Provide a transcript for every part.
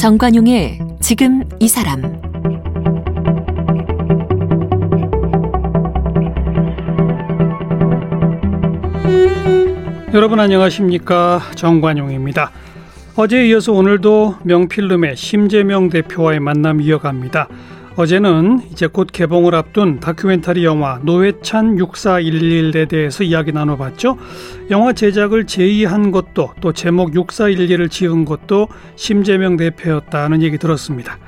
정관용의 지금 이 사람 여러분 안녕하십니까 정관용입니다. 어제에 이어서 오늘도 명필름의 심재명 대표와의 만남 이어갑니다. 어제는 이제 곧 개봉을 앞둔 다큐멘터리 영화 노회찬 6411에 대해서 이야기 나눠봤죠. 영화 제작을 제의한 것도 또 제목 6411을 지은 것도 심재명 대표였다는 얘기 들었습니다.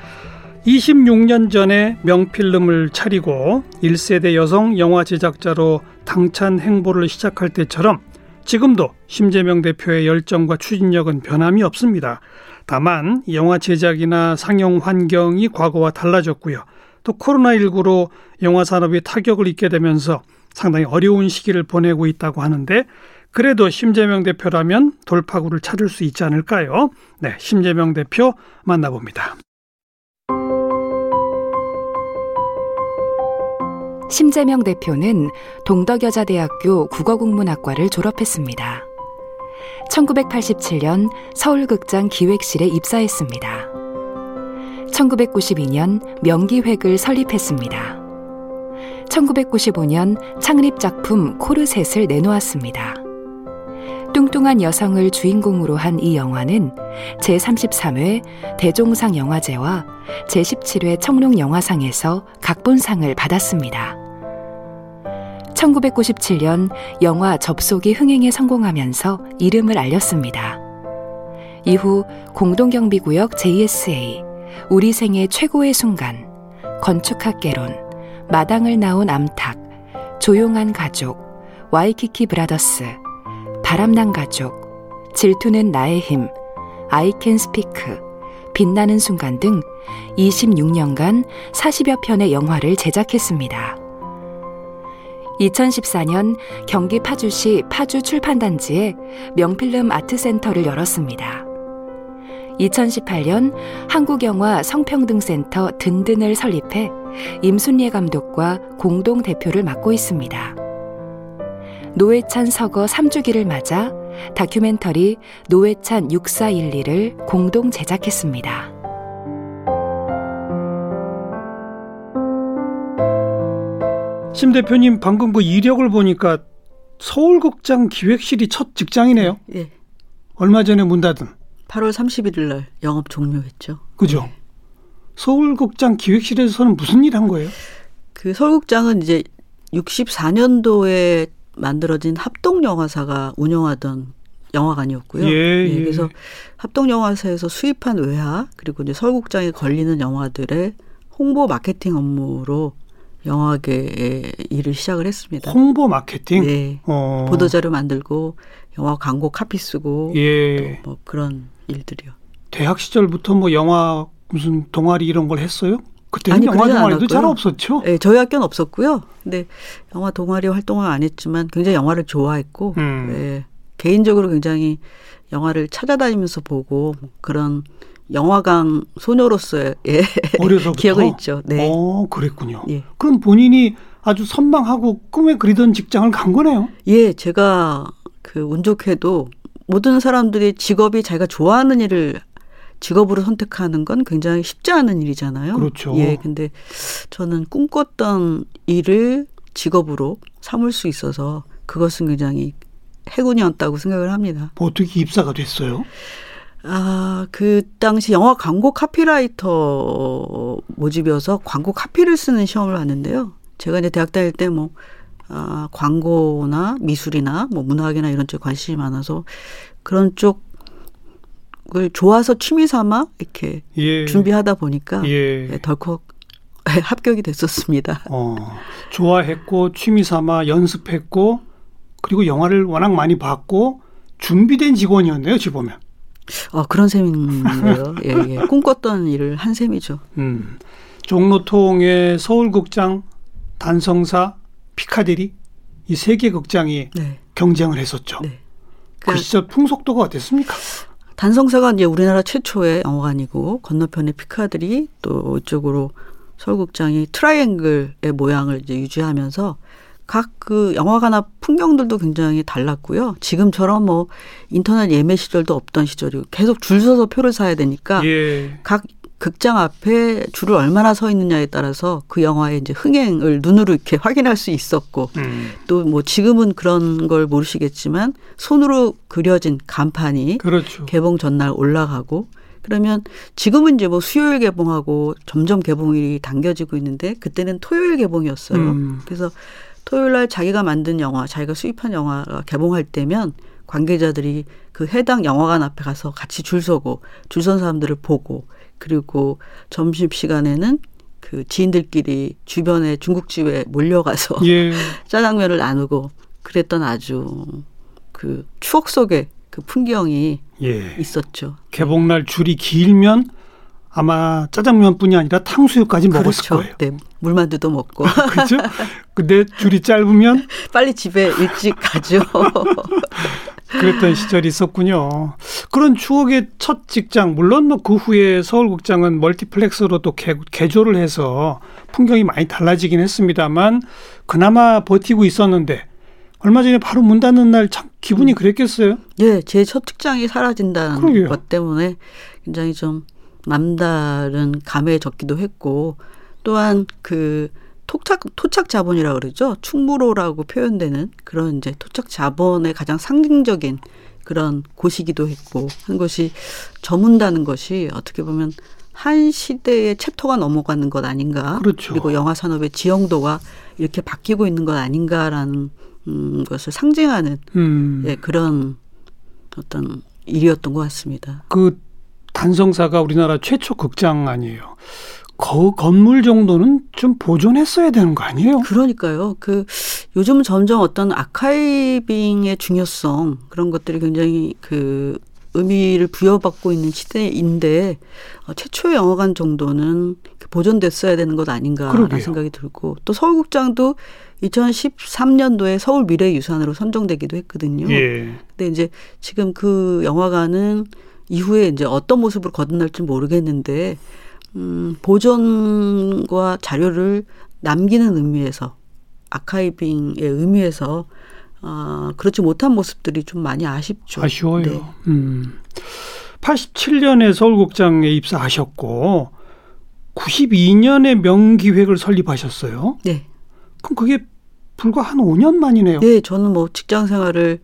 26년 전에 명필름을 차리고 1세대 여성 영화 제작자로 당찬 행보를 시작할 때처럼 지금도 심재명 대표의 열정과 추진력은 변함이 없습니다. 다만 영화 제작이나 상영 환경이 과거와 달라졌고요. 또 코로나19로 영화 산업이 타격을 입게 되면서 상당히 어려운 시기를 보내고 있다고 하는데 그래도 심재명 대표라면 돌파구를 찾을 수 있지 않을까요? 네, 심재명 대표 만나봅니다. 심재명 대표는 동덕여자대학교 국어국문학과를 졸업했습니다. 1987년 서울극장 기획실에 입사했습니다. 1992년 명기획을 설립했습니다. 1995년 창립 작품 코르셋을 내놓았습니다. 뚱뚱한 여성을 주인공으로 한 이 영화는 제33회 대종상 영화제와 제17회 청룡 영화상에서 각본상을 받았습니다. 1997년 영화 접속이 흥행에 성공하면서 이름을 알렸습니다. 이후 공동경비구역 JSA, 우리 생애 최고의 순간, 건축학개론, 마당을 나온 암탉, 조용한 가족, 와이키키 브라더스, 바람난 가족, 질투는 나의 힘, 아이 캔 스피크, 빛나는 순간 등 26년간 40여 편의 영화를 제작했습니다. 2014년 경기 파주시 파주 출판단지에 명필름 아트센터를 열었습니다. 2018년 한국영화 성평등센터 든든을 설립해 임순례 감독과 공동 대표를 맡고 있습니다. 노회찬 서거 3주기를 맞아 다큐멘터리 노회찬 6412를 공동 제작했습니다. 심 대표님 방금 그 이력을 보니까 서울극장 기획실이 첫 직장이네요. 예. 얼마 전에 문 닫은. 8월 31일 날 영업 종료했죠. 그죠? 네. 서울극장 기획실에서는 무슨 일 한 거예요? 그 서울극장은 이제 64년도에 만들어진 합동영화사가 운영하던 영화관이었고요. 예, 예. 그래서 합동영화사에서 수입한 외화 그리고 이제 서울극장에 걸리는 영화들의 홍보 마케팅 업무로 영화계에 일을 시작을 했습니다. 홍보 마케팅? 네. 어. 보도자료 만들고 영화 광고 카피 쓰고 예. 뭐 그런 일들이요. 대학 시절부터 뭐 영화 무슨 동아리 이런 걸 했어요? 그때는 아니, 영화 동아리도 않았고요. 잘 없었죠. 네, 저희 학교는 없었고요. 근데 영화 동아리 활동을 안 했지만 굉장히 영화를 좋아했고 음. 네, 개인적으로 굉장히 영화를 찾아다니면서 보고 그런 영화강 소녀로서의 예, 어려서부터 기억은 있죠. 네. 어, 그랬군요. 예. 그럼 본인이 아주 선망하고 꿈에 그리던 직장을 간 거네요. 예, 제가 그 운 좋게도 모든 사람들이 직업이 자기가 좋아하는 일을 직업으로 선택하는 건 굉장히 쉽지 않은 일이잖아요. 그렇죠. 예, 근데 저는 꿈꿨던 일을 직업으로 삼을 수 있어서 그것은 굉장히 행운이었다고 생각을 합니다. 뭐 어떻게 입사가 됐어요? 아, 그 당시 영화 광고 카피라이터 모집이어서 광고 카피를 쓰는 시험을 봤는데요. 제가 이제 대학 다닐 때 뭐, 아, 광고나 미술이나 뭐 문학이나 이런 쪽에 관심이 많아서 그런 쪽을 좋아서 취미 삼아 이렇게 예. 준비하다 보니까 예. 네, 덜컥 합격이 됐었습니다. 어, 좋아했고 취미 삼아 연습했고 그리고 영화를 워낙 많이 봤고 준비된 직원이었네요, 지 보면. 아, 그런 셈이네요. 예, 예. 꿈꿨던 일을 한 셈이죠. 음. 종로통의 서울극장, 단성사, 피카디리 이 세 개 극장이 네. 경쟁을 했었죠. 네. 그 시절 풍속도가 어땠습니까? 단성사가 이제 우리나라 최초의 영화관이고 건너편에 피카디리 또 이쪽으로 서울극장이 트라이앵글의 모양을 이제 유지하면서 각 그 영화관앞 풍경들도 굉장히 달랐고요. 지금처럼 뭐 인터넷 예매 시절도 없던 시절이고 계속 줄 서서 표를 사야 되니까 예. 각 극장 앞에 줄을 얼마나 서 있느냐에 따라서 그 영화의 이제 흥행을 눈으로 이렇게 확인할 수 있었고 음. 또뭐 지금은 그런 걸 모르시겠지만 손으로 그려진 간판이 그렇죠. 개봉 전날 올라가고 그러면 지금은 이제 뭐 수요일 개봉하고 점점 개봉일이 당겨지고 있는데 그때는 토요일 개봉이었어요. 음. 그래서 토요일 날 자기가 만든 영화, 자기가 수입한 영화가 개봉할 때면 관계자들이 그 해당 영화관 앞에 가서 같이 줄 서고 줄 선 사람들을 보고 그리고 점심 시간에는 그 지인들끼리 주변에 중국집에 몰려가서 예. 짜장면을 나누고 그랬던 아주 그 추억 속의 그 풍경이 예. 있었죠. 개봉날 줄이 길면 아마 짜장면뿐이 아니라 탕수육까지 먹었을 그렇죠. 거예요. 네, 물만두도 먹고 그렇죠? 근데 줄이 짧으면 빨리 집에 일찍 가죠. 그랬던 시절이 있었군요. 그런 추억의 첫 직장, 물론 뭐 그 후에 서울극장은 멀티플렉스로 또 개, 개조를 해서 풍경이 많이 달라지긴 했습니다만 그나마 버티고 있었는데 얼마 전에 바로 문 닫는 날 참 기분이 그랬겠어요. 예, 제 첫 특장이 사라진다는 그러게요. 것 때문에 굉장히 좀 남다른 감회적기도 했고 또한 그 토착 토착 자본이라고 그러죠. 충무로라고 표현되는 그런 이제 토착 자본의 가장 상징적인 그런 곳이기도 했고 한 것이 저문다는 것이 어떻게 보면 한 시대의 챕터가 넘어가는 것 아닌가. 그렇죠. 리고 영화 산업의 지형도가 이렇게 바뀌고 있는 것 아닌가라는 음, 것을 상징하는 음. 예, 그런 어떤 일이었던 것 같습니다. 그 단성사가 우리나라 최초 극장 아니에요. 거, 건물 정도는 좀 보존했어야 되는 거 아니에요? 그러니까요. 그 요즘 점점 어떤 아카이빙의 중요성 그런 것들이 굉장히 그 의미를 부여받고 있는 시대인데 어, 최초의 영화관 정도는 보존됐어야 되는 것 아닌가라는 그러게요. 생각이 들고 또 서울극장도 2013년도에 서울 미래유산으로 선정되기도 했거든요. 예. 근데 이제 지금 그 영화관은 이후에 이제 어떤 모습으로 거듭날지 모르겠는데 음, 보존과 자료를 남기는 의미에서 아카이빙의 의미에서 어, 그렇지 못한 모습들이 좀 많이 아쉽죠. 아쉬워요. 네. 음. 87년에 서울극장에 입사하셨고 92년에 명기획을 설립하셨어요. 네. 그럼 그게 불과 한 5년 만이네요. 네, 저는 뭐 직장 생활을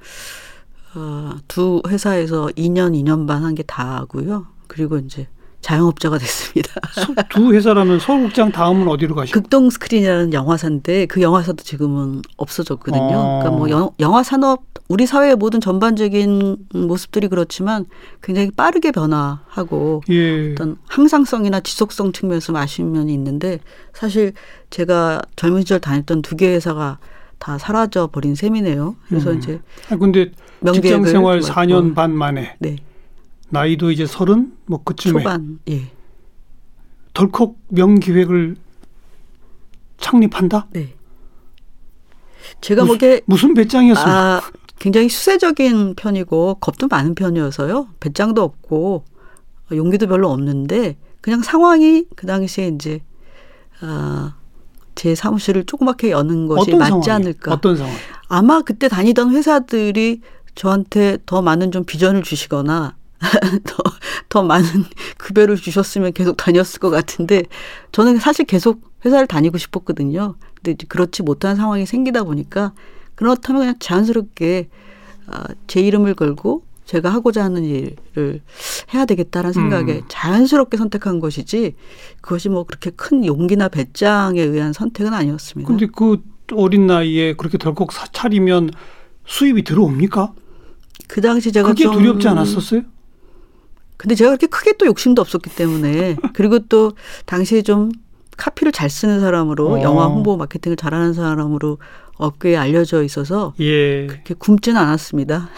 어, 두 회사에서 2년, 2년 반 한 게 다고요. 그리고 이제 자영업자가 됐습니다. 서- 두 회사라면 서울극장 다음은 어디로 가시고? 극동 스크린이라는 영화사인데 그 영화사도 지금은 없어졌거든요. 어. 그러니까 뭐 영, 영화 산업 우리 사회의 모든 전반적인 모습들이 그렇지만 굉장히 빠르게 변화하고 예. 어떤 항상성이나 지속성 측면에서 아쉬운 면이 있는데 사실 제가 젊은 시절 다녔던 두 개 회사가 다 사라져 버린 셈이네요. 그래서 음. 이제 아, 근데 직장 생활 좀 4년 했고, 반 만에 네 나이도 이제 서른 뭐 그쯤에 초반 예 덜컥 명기획을 창립한다? 네. 제가 무슨- 보기에 무슨 배짱이었습니까? 아, 굉장히 수세적인 편이고 겁도 많은 편이어서요. 배짱도 없고 어, 용기도 별로 없는데 그냥 상황이 그 당시에 이제 아, 제 사무실을 조그맣게 여는 것이 맞지 상황이 않을까. 어떤 상황? 아마 그때 다니던 회사들이 저한테 더 많은 좀 비전을 주시거나 더, 더 많은 급여를 주셨으면 계속 다녔을 것 같은데 저는 사실 계속 회사를 다니고 싶었거든요. 근데 그렇지 못한 상황이 생기다 보니까 그렇다면 그냥 자연스럽게 아, 제 이름을 걸고 제가 하고자 하는 일을 해야 되겠다라는 생각에 음. 자연스럽게 선택한 것이지 그것이 뭐 그렇게 큰 용기나 배짱에 의한 선택은 아니었습니다. 근데 그 어린 나이에 그렇게 덜컥 사 차리면 수입이 들어옵니까? 그 당시 제가 그게 좀 두렵지 않았었어요? 근데 제가 그렇게 크게 또 욕심도 없었기 때문에 그리고 또 당시에 좀 카피를 잘 쓰는 사람으로 어. 영화 홍보 마케팅을 잘하는 사람으로 업계에 알려져 있어서 예. 그렇게 굶지는 않았습니다.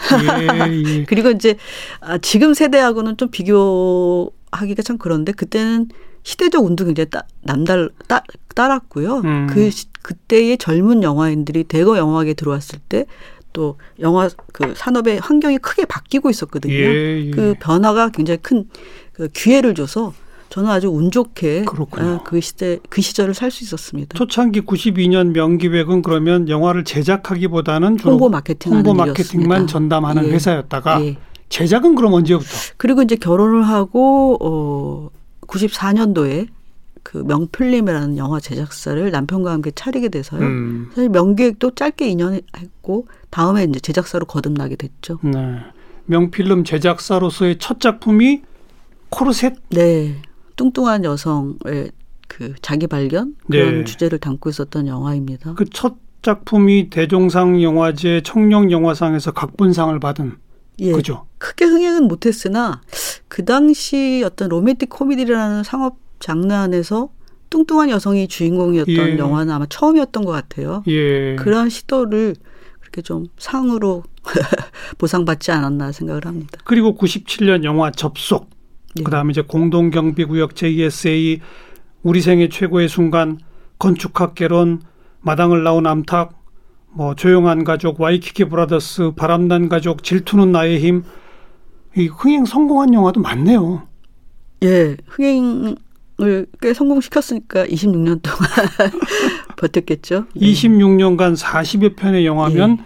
예, 예. 그리고 이제 아, 지금 세대하고는 좀 비교하기가 참 그런데 그때는 시대적 운도 굉장히 따, 남달 따, 따랐고요. 음. 그 시- 그때의 젊은 영화인들이 대거 영화계에 들어왔을 때 또 영화 그 산업의 환경이 크게 바뀌고 있었거든요. 예, 예. 그 변화가 굉장히 큰 그 기회를 줘서 저는 아주 운 좋게 그렇군요. 아, 그 시대 그 시절을 살 수 있었습니다. 초창기 92년 명기획은 그러면 영화를 제작하기보다는 홍보 마케팅 홍보 마케팅만 전담하는 예. 회사였다가 예. 제작은 그럼 언제부터? 그리고 이제 결혼을 하고 어 94년도에 그 명필림이라는 영화 제작사를 남편과 함께 차리게 돼서요. 음. 사실 명기획도 짧게 2년 했고 다음에 이제 제작사로 거듭나게 됐죠. 네. 명필름 제작사로서의 첫 작품이 코르셋. 네. 뚱뚱한 여성의 그 자기 발견 그런 네. 주제를 담고 있었던 영화입니다. 그 첫 작품이 대종상 영화제 청룡 영화상에서 각본상을 받은 예. 그죠? 크게 흥행은 못했으나 그 당시 어떤 로맨틱 코미디라는 상업 장르 안에서 뚱뚱한 여성이 주인공이었던 예. 영화는 아마 처음이었던 것 같아요. 예. 그런 시도를 그렇게 좀 상으로 보상받지 않았나 생각을 합니다. 그리고 97년 영화 접속. 예. 그다음에 이제 공동경비구역 JSA 우리 생애 최고의 순간 건축학 개론 마당을 나온 암탉 뭐 조용한 가족 와이키키 브라더스 바람난 가족 질투는 나의 힘 이 흥행 성공한 영화도 많네요. 예, 흥행을 꽤 성공시켰으니까 26년 동안 버텼겠죠. 예. 26년간 40여 편의 영화면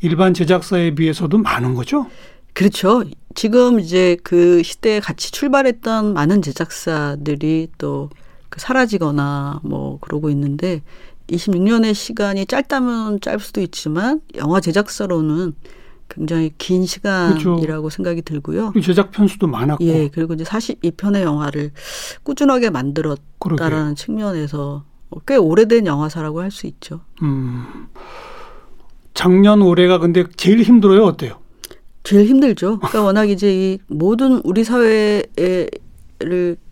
일반 제작사에 비해서도 많은 거죠. 그렇죠. 지금 이제 그 시대에 같이 출발했던 많은 제작사들이 또그 사라지거나 뭐 그러고 있는데 26년의 시간이 짧다면 짧을 수도 있지만 영화 제작사로는 굉장히 긴 시간이라고 생각이 들고요. 제작 편수도 많았고. 예, 그리고 이제 42편의 영화를 꾸준하게 만들었다라는 그러게요. 측면에서 꽤 오래된 영화사라고 할 수 있죠. 음. 작년 올해가 근데 제일 힘들어요. 어때요? 제일 힘들죠. 그러니까 워낙 이제 이 모든 우리 사회를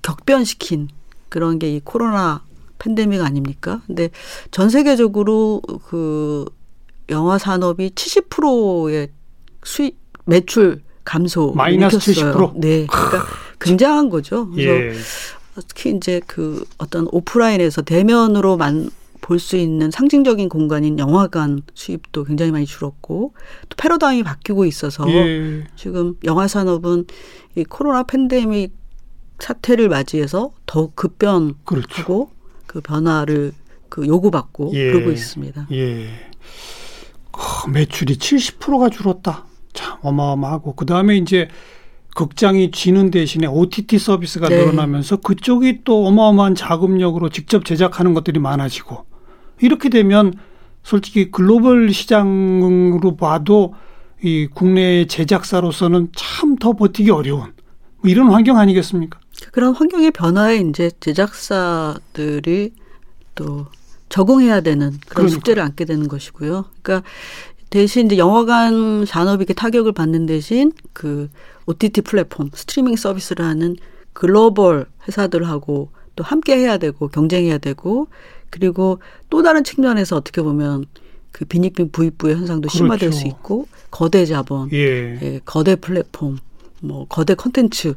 격변시킨 그런 게 이 코로나 팬데믹 아닙니까? 근데 전 세계적으로 그 영화 산업이 70%의 수입 매출 감소 마이너스 일으켰어요. 70%? 네, 그러니까 굉장한 거죠. 그래서 예. 특히 이제 그 어떤 오프라인에서 대면으로 만 볼 수 있는 상징적인 공간인 영화관 수입도 굉장히 많이 줄었고 또 패러다임이 바뀌고 있어서 예. 지금 영화 산업은 이 코로나 팬데믹 사태를 맞이해서 더욱 급변하고 그렇죠. 그 변화를 그 요구받고 예. 그러고 있습니다. 예. 어, 매출이 70%가 줄었다. 참 어마어마하고 그 다음에 이제 극장이 쥐는 대신에 OTT 서비스가 네. 늘어나면서 그쪽이 또 어마어마한 자금력으로 직접 제작하는 것들이 많아지고 이렇게 되면 솔직히 글로벌 시장으로 봐도 이 국내 제작사로서는 참 더 버티기 어려운 뭐 이런 환경 아니겠습니까? 그런 환경의 변화에 이제 제작사들이 또 적응해야 되는 그런 그러니까요. 숙제를 안게 되는 것이고요. 그러니까 대신 이제 영화관 산업이 이렇게 타격을 받는 대신 그 OTT 플랫폼 스트리밍 서비스를 하는 글로벌 회사들하고 또 함께 해야 되고 경쟁해야 되고 그리고 또 다른 측면에서 어떻게 보면 그 빈익빈 부익부의 현상도 심화될 그렇죠. 수 있고 거대 자본 예. 예, 거대 플랫폼, 뭐 거대 콘텐츠들이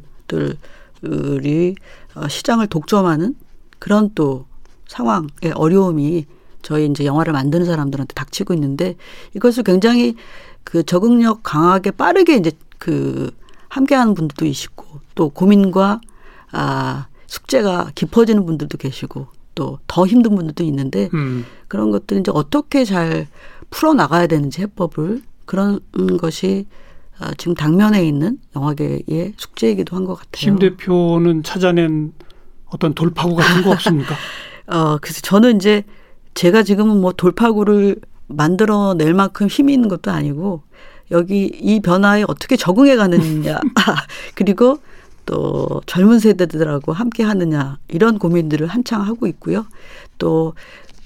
어, 시장을 독점하는 그런 또 상황의 어려움이 저희 이제 영화를 만드는 사람들한테 닥치고 있는데 이것을 굉장히 그 적응력 강하게 빠르게 이제 그 함께하는 분들도 계시고 또 고민과 아 숙제가 깊어지는 분들도 계시고 또 더 힘든 분들도 있는데 음. 그런 것들 이제 어떻게 잘 풀어 나가야 되는지 해법을 그런 것이 어, 지금 당면에 있는 영화계의 숙제이기도 한 것 같아요. 심 대표는 찾아낸 어떤 돌파구 같은 거 없습니까? 어, 그래서 저는 이제 제가 지금은 뭐 돌파구를 만들어 낼 만큼 힘이 있는 것도 아니고 여기 이 변화에 어떻게 적응해 가느냐 그리고 또 젊은 세대들하고 함께 하느냐 이런 고민들을 한창 하고 있고요. 또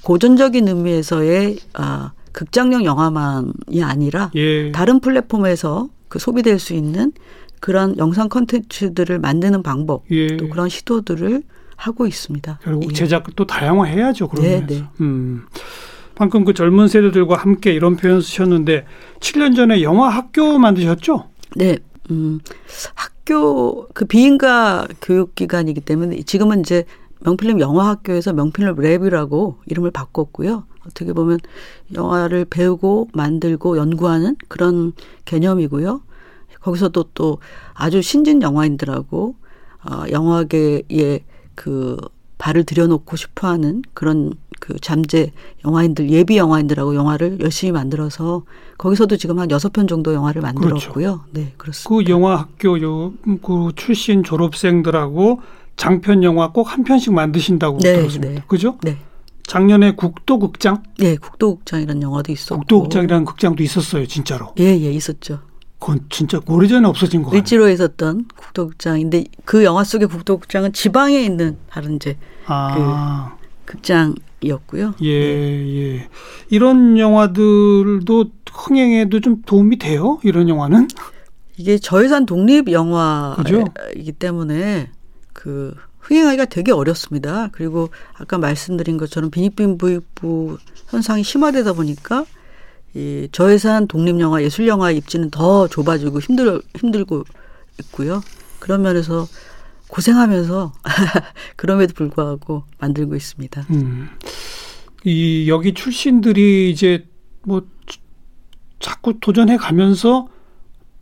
고전적인 의미에서의 아, 극장용 영화만이 아니라 예. 다른 플랫폼에서 그 소비될 수 있는 그런 영상 컨텐츠들을 만드는 방법 예. 또 그런 시도들을 하고 있습니다. 결국 예. 제작도 다양화해야죠. 그러면서. 네, 네. 음. 방금 그 젊은 세대들과 함께 이런 표현 쓰셨는데 7년 전에 영화 학교 만드셨죠? 네. 음, 학교 그 비인가 교육 기관이기 때문에 지금은 이제 명필름 영화학교에서 명필름 랩이라고 이름을 바꿨고요. 어떻게 보면 영화를 배우고 만들고 연구하는 그런 개념이고요. 거기서도 또 아주 신진 영화인들하고 어, 영화계의 그 발을 들여놓고 싶어하는 그런 그 잠재 영화인들 예비 영화인들하고 영화를 열심히 만들어서 거기서도 지금 한 여섯 편 정도 영화를 만들었고요. 그렇죠. 네, 그렇습니다. 그 영화 학교 그 출신 졸업생들하고 장편 영화 꼭 한 편씩 만드신다고 네, 들었습니다. 네. 그죠? 네. 작년에 국도극장? 네, 국도극장이라는 영화도 있었고. 국도극장이라는 극장도 있었어요, 진짜로. 예, 예, 있었죠. 그건 진짜 오래전에 없어진 거예요. 을지로에 있었던 국도극장인데 그 영화 속의 국도극장은 지방에 있는 다른 이제 아. 그 극장이었고요. 예, 네. 예. 이런 영화들도 흥행에도 좀 도움이 돼요? 이런 영화는? 이게 저예산 독립 영화이기 때문에 그 흥행하기가 되게 어렵습니다. 그리고 아까 말씀드린 것처럼 빈익빈 부익부 현상이 심화되다 보니까 이 저예산 독립영화, 예술영화 입지는 더 좁아지고 힘들, 힘들고 있고요. 그런 면에서 고생하면서 그럼에도 불구하고 만들고 있습니다. 음. 이 여기 출신들이 이제 뭐 자꾸 도전해 가면서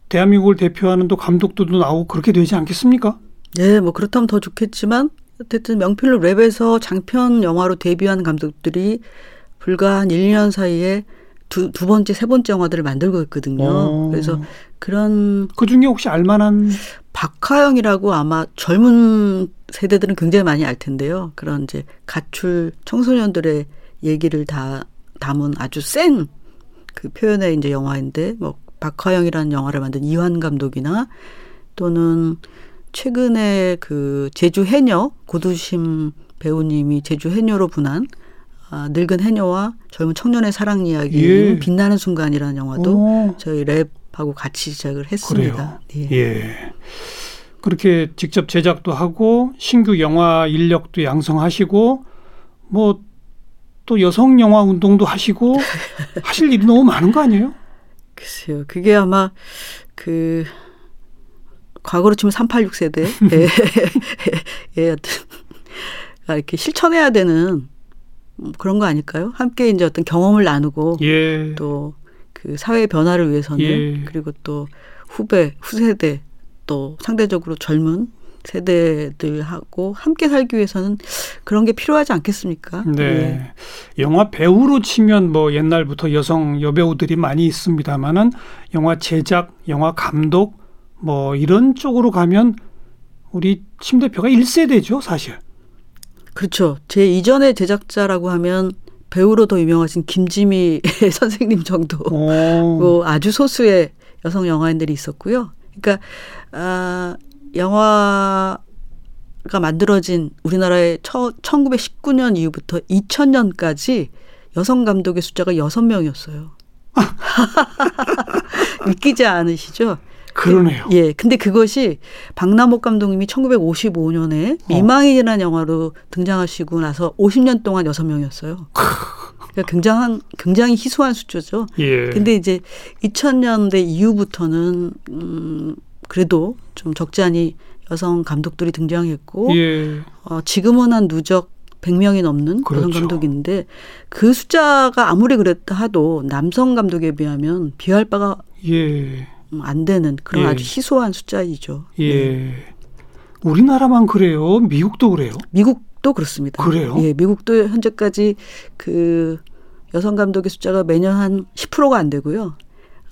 대한민국을 대표하는 또 감독들도 나오고 그렇게 되지 않겠습니까? 네, 뭐 그렇다면 더 좋겠지만 어쨌든 명필로 랩에서 장편 영화로 데뷔한 감독들이 불과 한 1, 년 사이에 두, 두 번째, 세 번째 영화들을 만들고 있거든요. 오. 어. 그래서 그런. 그 중에 혹시 알만한. 박하영이라고 아마 젊은 세대들은 굉장히 많이 알 텐데요. 그런 이제 가출 청소년들의 얘기를 다 담은 아주 센 그 표현의 이제 영화인데 뭐 박하영이라는 영화를 만든 이환 감독이나 또는 최근에 그 제주 해녀 고두심 배우님이 제주 해녀로 분한 아, 늙은 해녀와 젊은 청년의 사랑 이야기 예. 빛나는 순간이라는 영화도 오. 저희 랩하고 같이 시작을 했습니다. 예. 예. 그렇게 직접 제작도 하고 신규 영화 인력도 양성하시고 뭐 또 여성 영화 운동도 하시고 하실 일이 너무 많은 거 아니에요? 글쎄요. 그게 아마 그 과거로 치면 386 세대 예, 예, 어떤 이렇게 실천해야 되는 그런 거 아닐까요? 함께 이제 어떤 경험을 나누고 예. 또그 사회의 변화를 위해서는 예. 그리고 또 후배 후세대 또 상대적으로 젊은 세대들하고 함께 살기 위해서는 그런 게 필요하지 않겠습니까? 네. 예. 영화 배우로 치면 뭐 옛날부터 여성 여배우들이 많이 있습니다만은 영화 제작, 영화 감독 뭐 이런 쪽으로 가면 우리 심 대표가 1세대죠, 사실. 그렇죠. 제 이전의 제작자라고 하면 배우로 더 유명하신 김지미 선생님 정도. 뭐 아주 소수의 여성 영화인들이 있었고요. 그러니까 아 영화가 만들어진 우리나라의 처, 1919년 이후부터 2000년까지 여성 감독의 숫자가 6명이었어요. 믿기지 않으시죠? 그러네요. 예. 근데 그것이 박남옥 감독님이 1955년에 미망인이라는 영화로 등장하시고 나서 50년 동안 6명이었어요. 그러니까 굉장한 굉장히 희소한 숫자죠. 예. 근데 이제 2000년대 이후부터는 음 그래도 좀 적지 않이 여성 감독들이 등장했고 예. 어 지금은 한 누적 100명이 넘는 그렇죠. 여성 감독인데 그 숫자가 아무리 그랬다 하도 남성 감독에 비하면 비할 바가 예. 음, 안 되는 그런 예. 아주 희소한 숫자이죠. 예. 네. 우리나라만 그래요? 미국도 그래요? 미국도 그렇습니다. 그래요? 예, 미국도 현재까지 그 여성 감독의 숫자가 매년 한 10%가 안 되고요.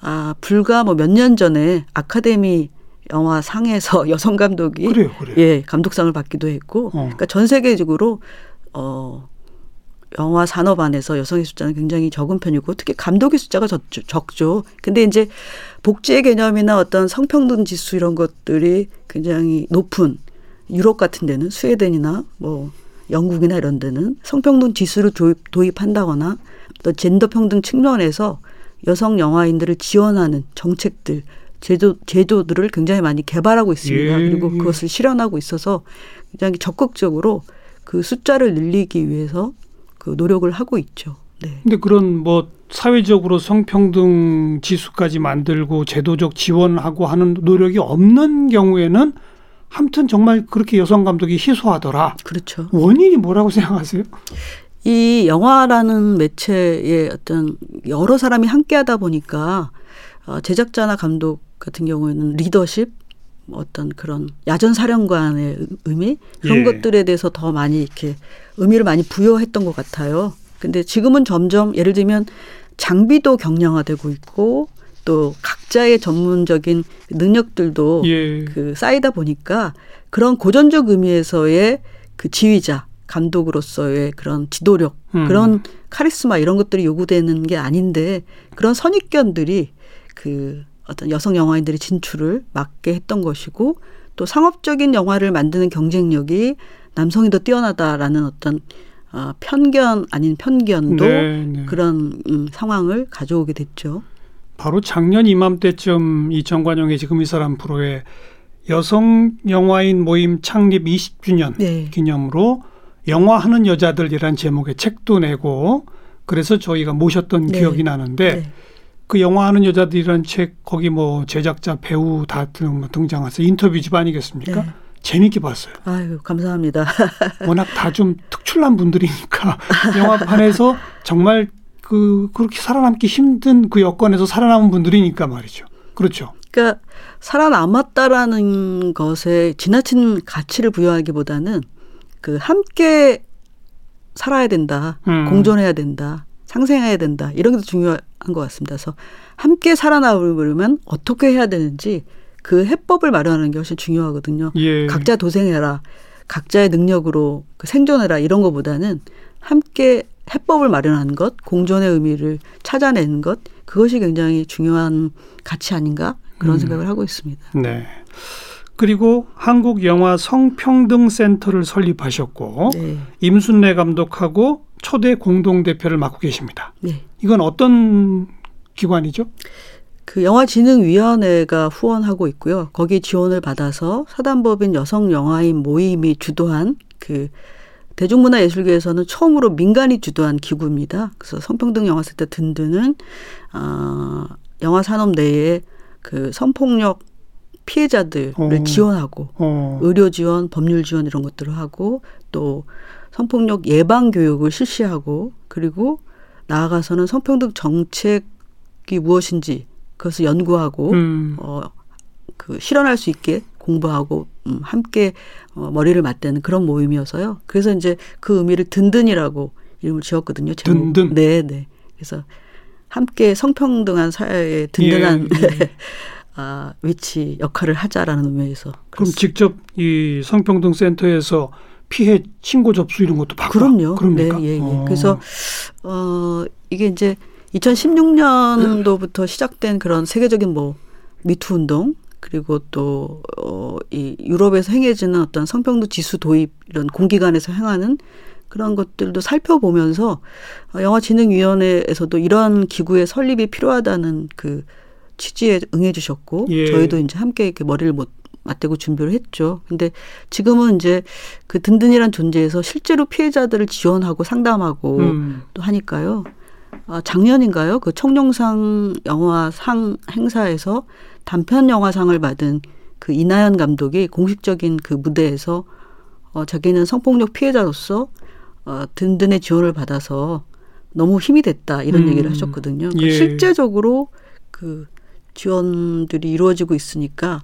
아, 불과 뭐 몇 년 전에 아카데미 영화 상에서 여성 감독이 그래요, 그래요. 예, 감독상을 받기도 했고 어. 그러니까 전 세계적으로 어 영화 산업 안에서 여성의 숫자는 굉장히 적은 편이고 특히 감독의 숫자가 적죠. 적죠. 근데 이제 복지의 개념이나 어떤 성평등 지수 이런 것들이 굉장히 높은 유럽 같은 데는 스웨덴이나 뭐 영국이나 이런 데는 성평등 지수를 도입, 도입한다거나 또 젠더 평등 측면에서 여성 영화인들을 지원하는 정책들 제도 제도들을 굉장히 많이 개발하고 있습니다. 예. 그리고 그것을 실현하고 있어서 굉장히 적극적으로 그 숫자를 늘리기 위해서 그 노력을 하고 있죠. 네. 근데 그런 뭐 사회적으로 성평등 지수까지 만들고 제도적 지원하고 하는 노력이 없는 경우에는 아무튼 정말 그렇게 여성 감독이 희소하더라. 그렇죠. 원인이 뭐라고 생각하세요? 이 영화라는 매체의 어떤 여러 사람이 함께 하다 보니까 어, 제작자나 감독 같은 경우에는 리더십 어떤 그런 야전 사령관의 의미 그런 예. 것들에 대해서 더 많이 이렇게 의미를 많이 부여했던 것 같아요. 근데 지금은 점점 예를 들면 장비도 경량화되고 있고 또 각자의 전문적인 능력들도 예. 그 쌓이다 보니까 그런 고전적 의미에서의 그 지휘자 감독으로서의 그런 지도력 음. 그런 카리스마 이런 것들이 요구되는 게 아닌데 그런 선입견들이 그 어떤 여성 영화인들의 진출을 막게 했던 것이고 또 상업적인 영화를 만드는 경쟁력이 남성이 더 뛰어나다라는 어떤 어, 편견 아닌 편견도 네, 네. 그런 음, 상황을 가져오게 됐죠. 바로 작년 이맘때쯤 이 정관용의 지금 이 사람 프로에 여성 영화인 모임 창립 20주년 네. 기념으로 영화하는 여자들이란 제목의 책도 내고 그래서 저희가 모셨던 네. 기억이 나는데 네. 그 영화하는 여자들이란 책 거기 뭐 제작자 배우 다 등- 등장해서 인터뷰집 아니겠습니까? 네. 재밌게 봤어요. 아유 감사합니다. 워낙 다 좀 특출난 분들이니까 영화판에서 정말 그 그렇게 살아남기 힘든 그 여건에서 살아남은 분들이니까 말이죠. 그렇죠. 그러니까 살아남았다라는 것에 지나친 가치를 부여하기보다는 그 함께 살아야 된다, 음. 공존해야 된다, 상생해야 된다 이런 게더 중요한 것 같습니다. 그래서 함께 살아남으려면 어떻게 해야 되는지 그 해법을 마련하는 게 훨씬 중요하거든요. 예. 각자 도생해라, 각자의 능력으로 그 생존해라 이런 것보다는 함께 해법을 마련하는 것, 공존의 의미를 찾아내는 것 그것이 굉장히 중요한 가치 아닌가 그런 음. 생각을 하고 있습니다. 네. 그리고 한국 영화 성평등 센터를 설립하셨고 네, 임순례 감독하고 초대 공동 대표를 맡고 계십니다. 네. 이건 어떤 기관이죠? 그 영화진흥위원회가 후원하고 있고요. 거기 지원을 받아서 사단법인 여성 영화인 모임이 주도한 그 대중문화예술계에서는 처음으로 민간이 주도한 기구입니다. 그래서 성평등 영화센터 든든은 어, 영화 산업 내에 그 성폭력 피해자들을 어. 지원하고 어. 의료 지원, 법률 지원 이런 것들을 하고 또 성폭력 예방 교육을 실시하고 그리고 나아가서는 성평등 정책이 무엇인지 그것을 연구하고 음. 어, 그 실현할 수 있게 공부하고 음, 함께 어, 머리를 맞대는 그런 모임이어서요. 그래서 이제 그 의미를 든든이라고 이름을 지었거든요. 제목. 든든? 네, 네. 그래서 함께 성평등한 사회에 든든한 예, 예. 아, 위치 역할을 하자라는 의미에서. 그럼 그렇습니다. 직접 이 성평등 센터에서 피해 신고 접수 이런 것도 받고 그럼요. 그럽니까? 네, 예, 예. 어. 그래서 어 이게 이제 2016년도부터 시작된 그런 세계적인 뭐 미투 운동 그리고 또 어 이 유럽에서 행해지는 어떤 성평등 지수 도입 이런 공기관에서 행하는 그런 것들도 살펴보면서 어, 영화진흥위원회에서도 이런 기구의 설립이 필요하다는 그 취지에 응해 주셨고 예. 저희도 이제 함께 이렇게 머리를 못 맞대고 준비를 했죠. 근데 지금은 이제 그 든든이란 존재에서 실제로 피해자들을 지원하고 상담하고 음. 또 하니까요. 아, 작년인가요? 그 청룡상 영화상 행사에서 단편 영화상을 받은 그 이나연 감독이 공식적인 그 무대에서 어, 자기는 성폭력 피해자로서 어, 든든의 지원을 받아서 너무 힘이 됐다 이런 음. 얘기를 하셨거든요. 그러니까 예. 실제적으로 그 지원들이 이루어지고 있으니까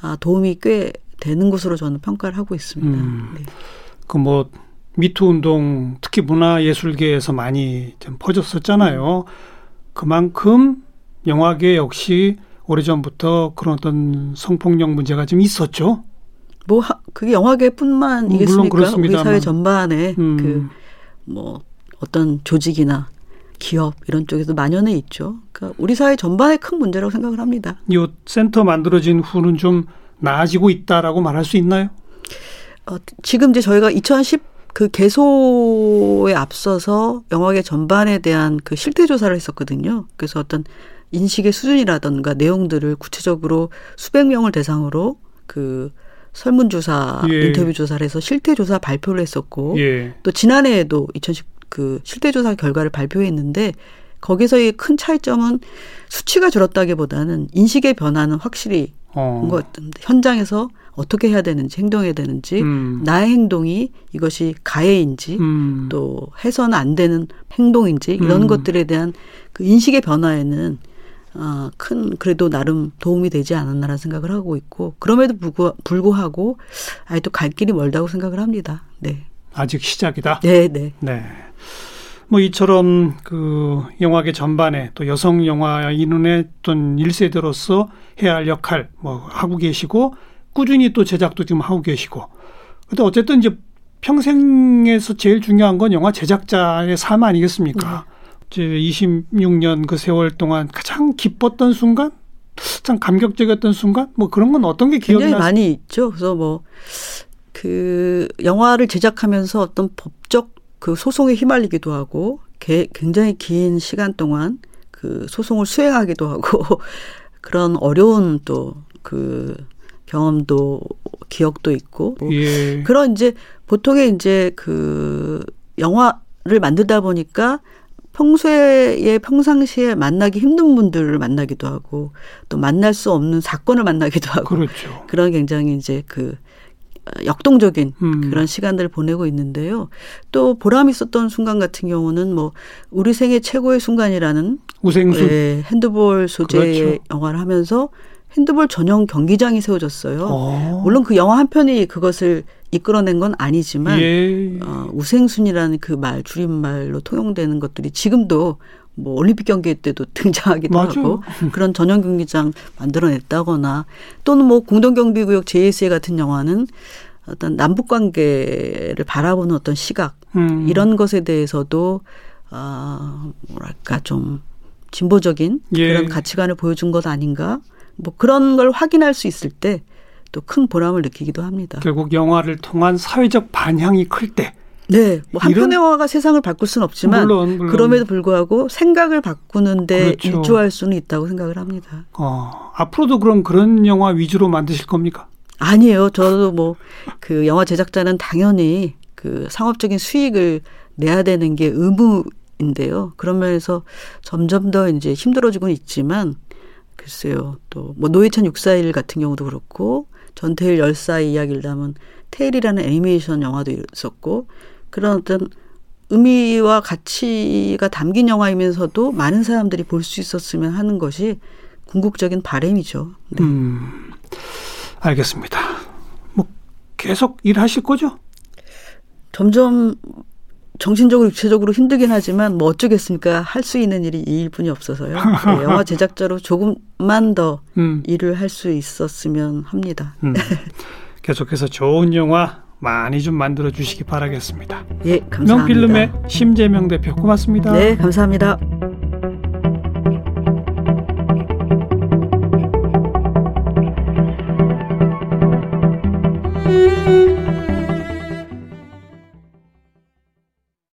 아, 도움이 꽤 되는 것으로 저는 평가를 하고 있습니다. 음. 네. 그뭐 미투 운동 특히 문화예술계에서 많이 좀 퍼졌었잖아요. 그만큼 영화계 역시 오래전부터 그런 어떤 성폭력 문제가 좀 있었죠. 뭐 하- 그게 영화계뿐만 이겠습니까? 물론 우리. 사회 전반에 음. 그뭐 어떤 조직이나 기업 이런 쪽에도 만연해 있죠. 그러니까 우리 사회 전반의 큰 문제라고 생각을 합니다. 이 센터 만들어진 후는 좀 나아지고 있다라고 말할 수 있나요? 어, 지금 이제 저희가 2010 그 개소에 앞서서 영화계 전반에 대한 그 실태 조사를 했었거든요. 그래서 어떤 인식의 수준이라던가 내용들을 구체적으로 수백 명을 대상으로 그 설문조사, 예. 인터뷰 조사를 해서 실태 조사 발표를 했었고 예. 또 지난해에도 2010 그 실태조사 결과를 발표했는데 거기서의 큰 차이점은 수치가 줄었다기보다는 인식의 변화는 확실히 어. 온것 같은데 현장에서 어떻게 해야 되는지 행동해야 되는지 음. 나의 행동이 이것이 가해인지 음. 또 해서는 안 되는 행동인지 이런 음. 것들에 대한 그 인식의 변화에는 어, 큰 그래도 나름 도움이 되지 않았나라는 생각을 하고 있고 그럼에도 불구, 불구하고 아직도 갈 길이 멀다고 생각을 합니다. 네. 아직 시작이다. 네, 네. 네. 뭐 이처럼 그 영화계 전반에 또 여성 영화인의 어떤 1세대로서 해야 할 역할 뭐 하고 계시고 꾸준히 또 제작도 지금 하고 계시고. 근데 어쨌든 이제 평생에서 제일 중요한 건 영화 제작자의 삶 아니겠습니까? 네. 이제 26년 그 세월 동안 가장 기뻤던 순간, 가장 감격적이었던 순간, 뭐 그런 건 어떤 게 기억이 굉장히 많이 있죠. 그래서 뭐 그 영화를 제작하면서 어떤 법적 그 소송에 휘말리기도 하고 굉장히 긴 시간 동안 그 소송을 수행하기도 하고 그런 어려운 또그 경험도 기억도 있고 뭐 예. 그런 이제 보통의 이제 그 영화를 만들다 보니까 평소에 평상시에 만나기 힘든 분들을 만나기도 하고 또 만날 수 없는 사건을 만나기도 하고 그렇죠. 그런 굉장히 이제 그 역동적인 음. 그런 시간들을 보내고 있는데요. 또 보람 있었던 순간 같은 경우는 뭐 우리 생애 최고의 순간이라는 우생수 예, 핸드볼 소재의 그렇죠. 영화를 하면서 핸드볼 전용 경기장이 세워졌어요. 오. 어. 물론 그 영화 한 편이 그것을 이끌어낸 건 아니지만 예. 어, 우생순이라는 그 말 줄임말로 통용되는 것들이 지금도 뭐 올림픽 경기 때도 등장하기도 맞아요. 하고 그런 전용 경기장 만들어냈다거나 또는 뭐 공동 경비구역 JSA 같은 영화는 어떤 남북 관계를 바라보는 어떤 시각 음. 이런 것에 대해서도 어 뭐랄까 좀 진보적인 예. 그런 가치관을 보여준 것 아닌가 뭐 그런 걸 확인할 수 있을 때 또 큰 보람을 느끼기도 합니다. 결국 영화를 통한 사회적 반향이 클 때. 네, 뭐 한 편의 영화가 세상을 바꿀 수는 없지만 물론, 물론. 그럼에도 불구하고 생각을 바꾸는데 그렇죠. 일조할 수는 있다고 생각을 합니다. 어, 앞으로도 그럼 그런 영화 위주로 만드실 겁니까? 아니에요. 저도 뭐 그 영화 제작자는 당연히 그 상업적인 수익을 내야 되는 게 의무인데요. 그런 면에서 점점 더 이제 힘들어지고 있지만 글쎄요. 또 뭐 노회찬 641 같은 경우도 그렇고 전태일 열사의 이야기를 담은 테일이라는 애니메이션 영화도 있었고 그런 어떤 의미와 가치가 담긴 영화이면서도 많은 사람들이 볼 수 있었으면 하는 것이 궁극적인 바램이죠. 네. 음, 알겠습니다. 뭐 계속 일하실 거죠? 점점 정신적으로 육체적으로 힘들긴 하지만 뭐 어쩌겠습니까 할 수 있는 일이 이 일뿐이 없어서요. 네, 영화 제작자로 조금만 더 음. 일을 할 수 있었으면 합니다. 음. 계속해서 좋은 영화 많이 좀 만들어 주시기 바라겠습니다. 예, 감사합니다. 명필름의 심재명 대표 고맙습니다. 네, 감사합니다.